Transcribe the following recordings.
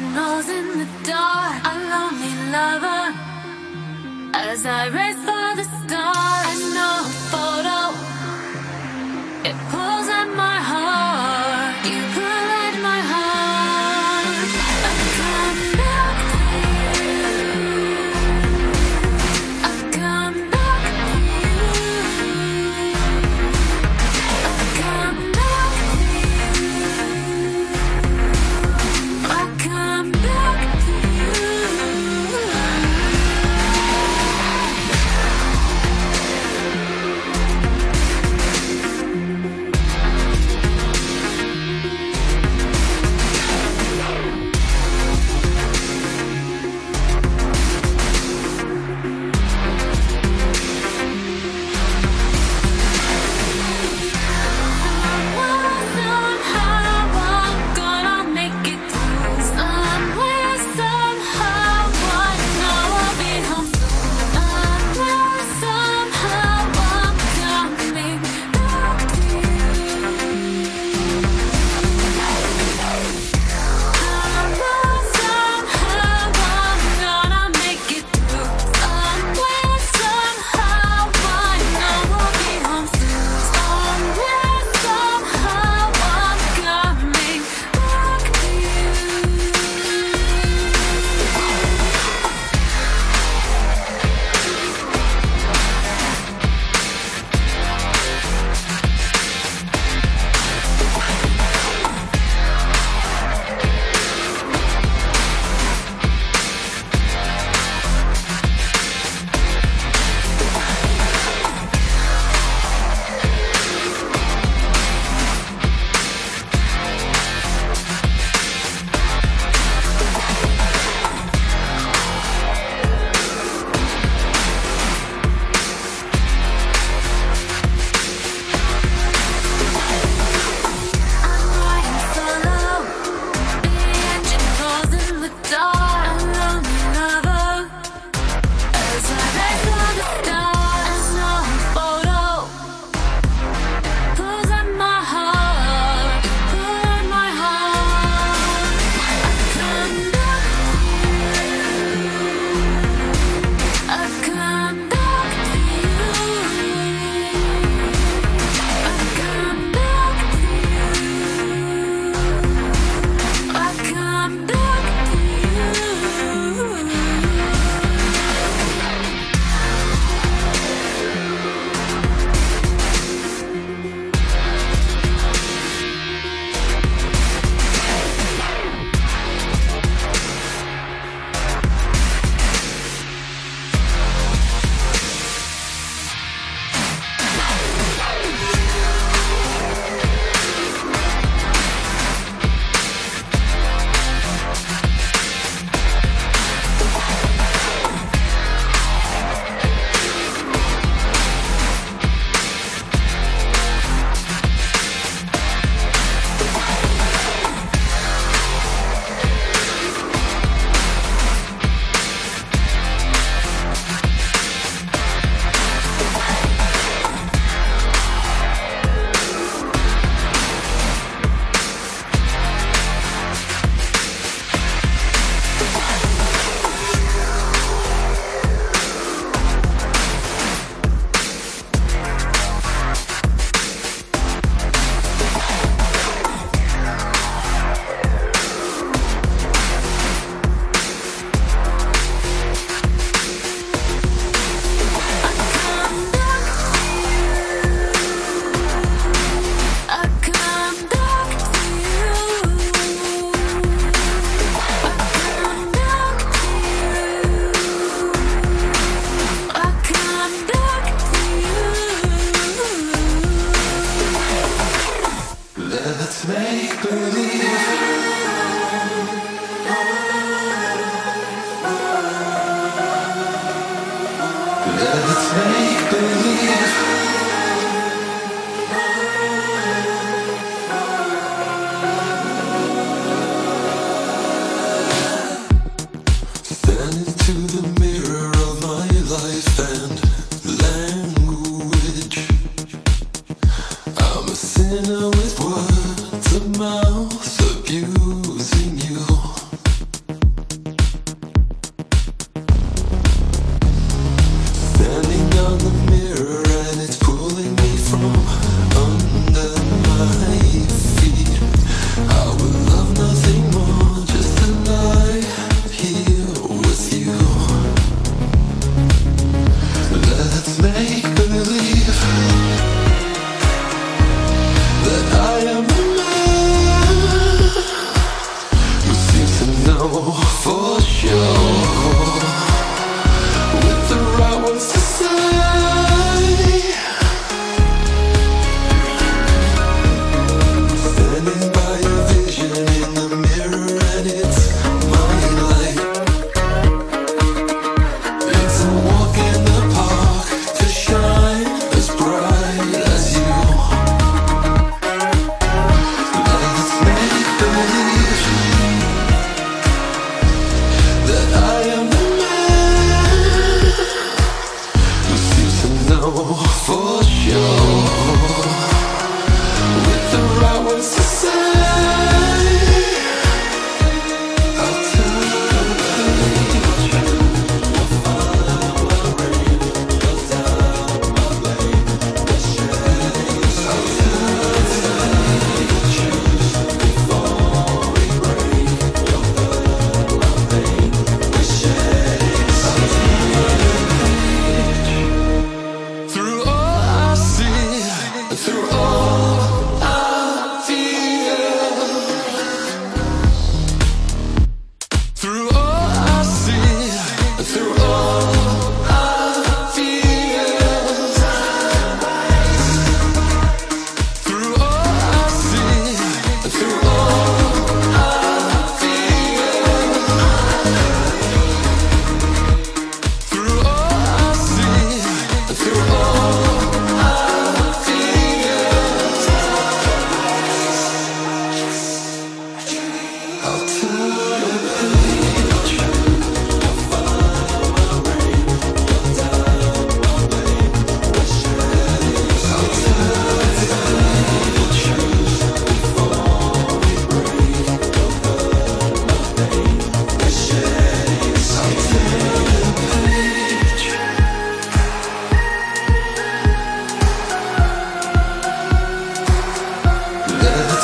signals in the dark, a lonely lover. As I race.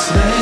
Christmas.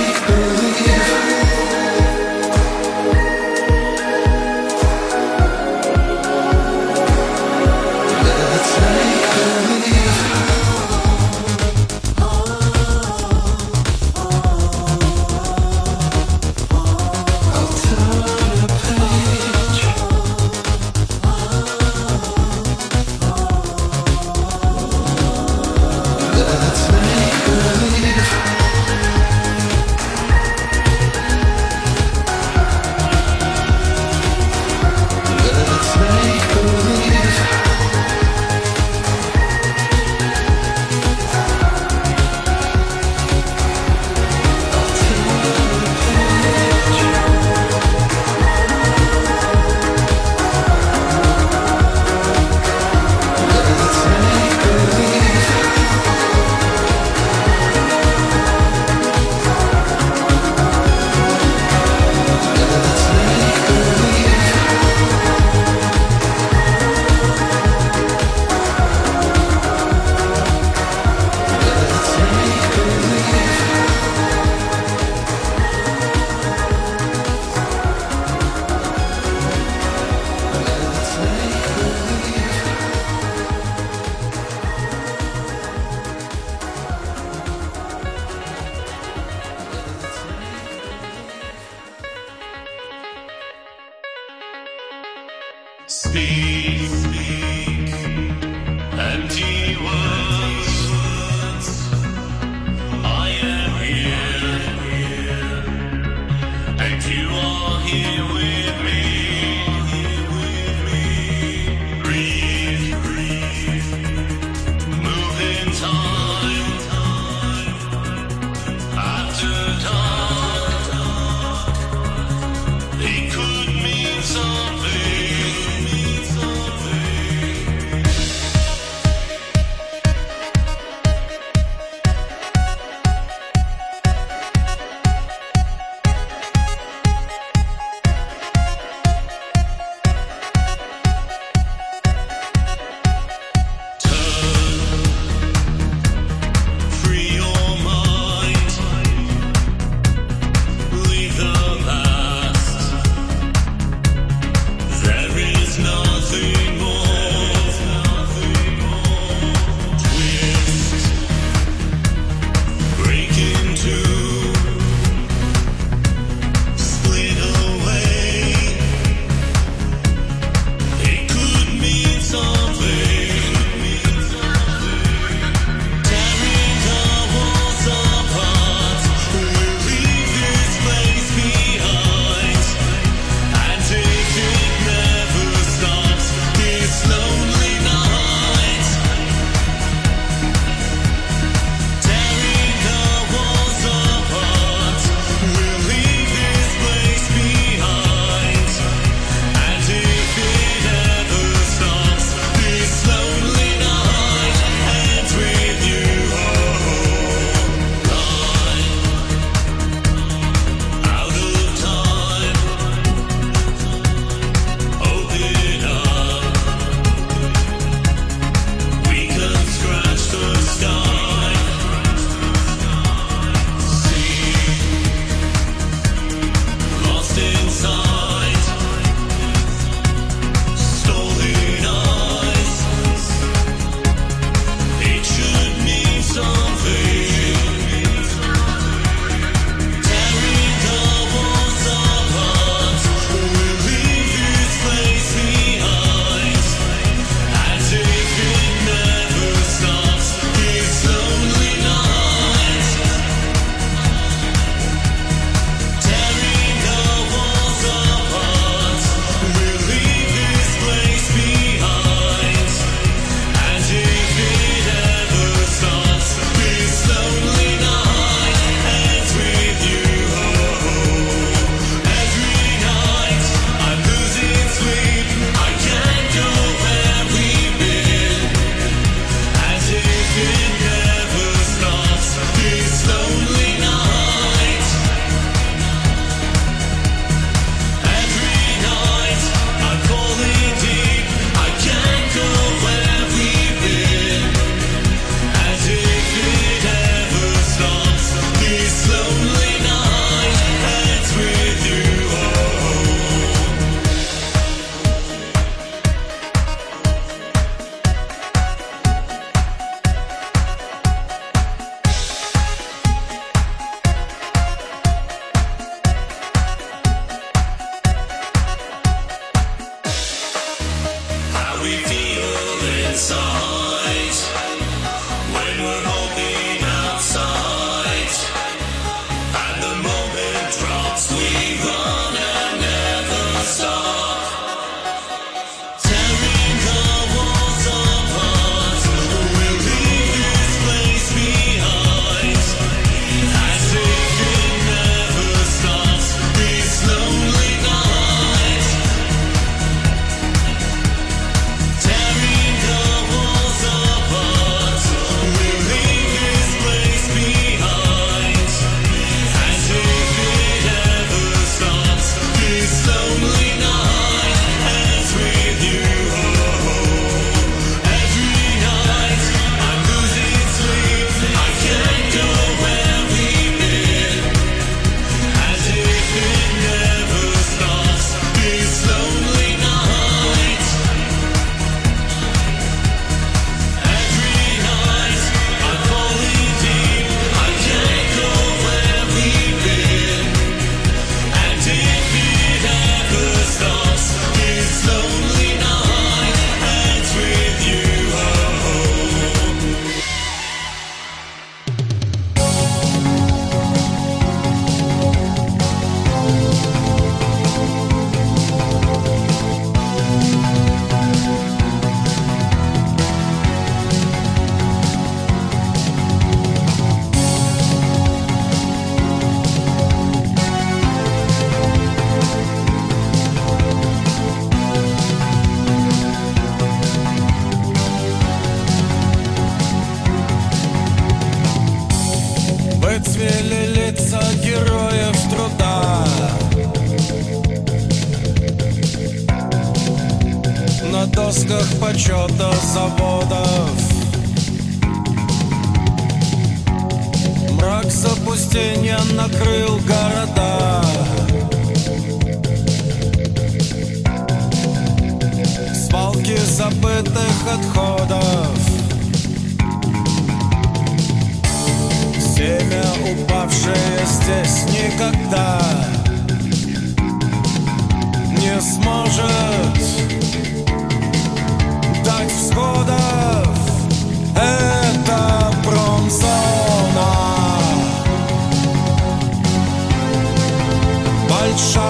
show.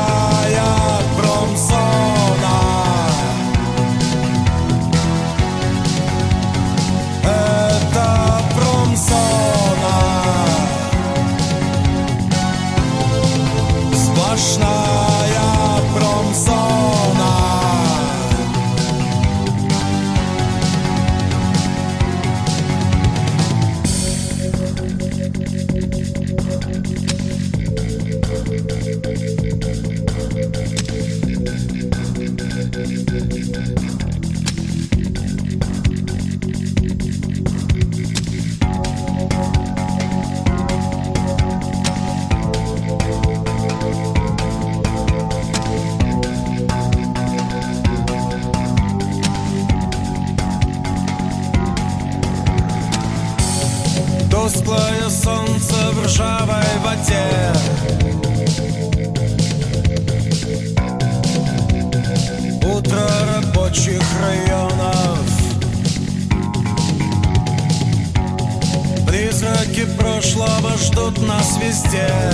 темноте Утро рабочих районов. Призраки прошлого ждут нас везде.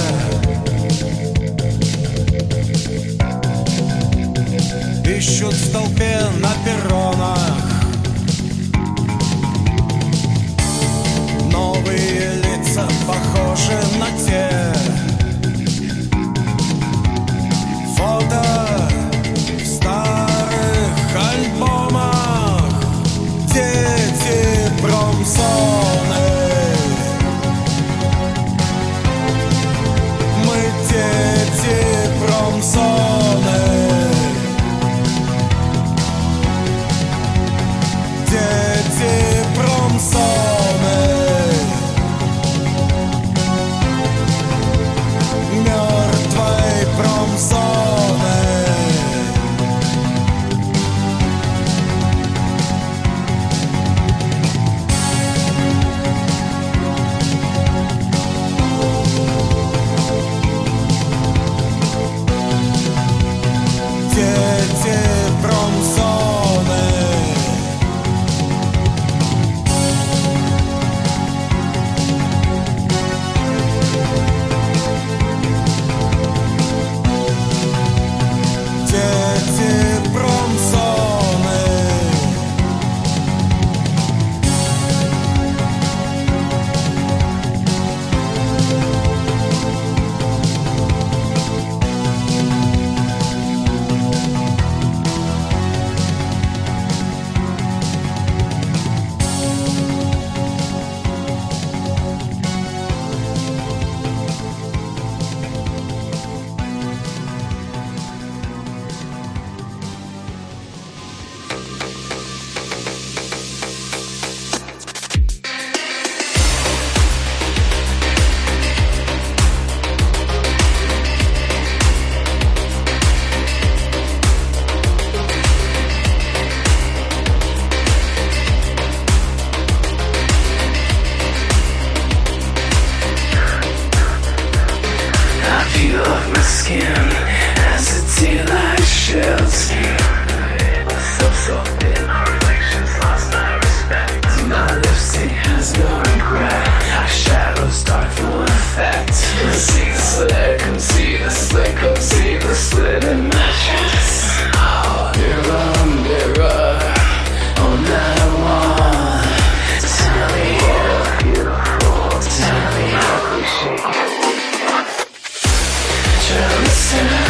Listen.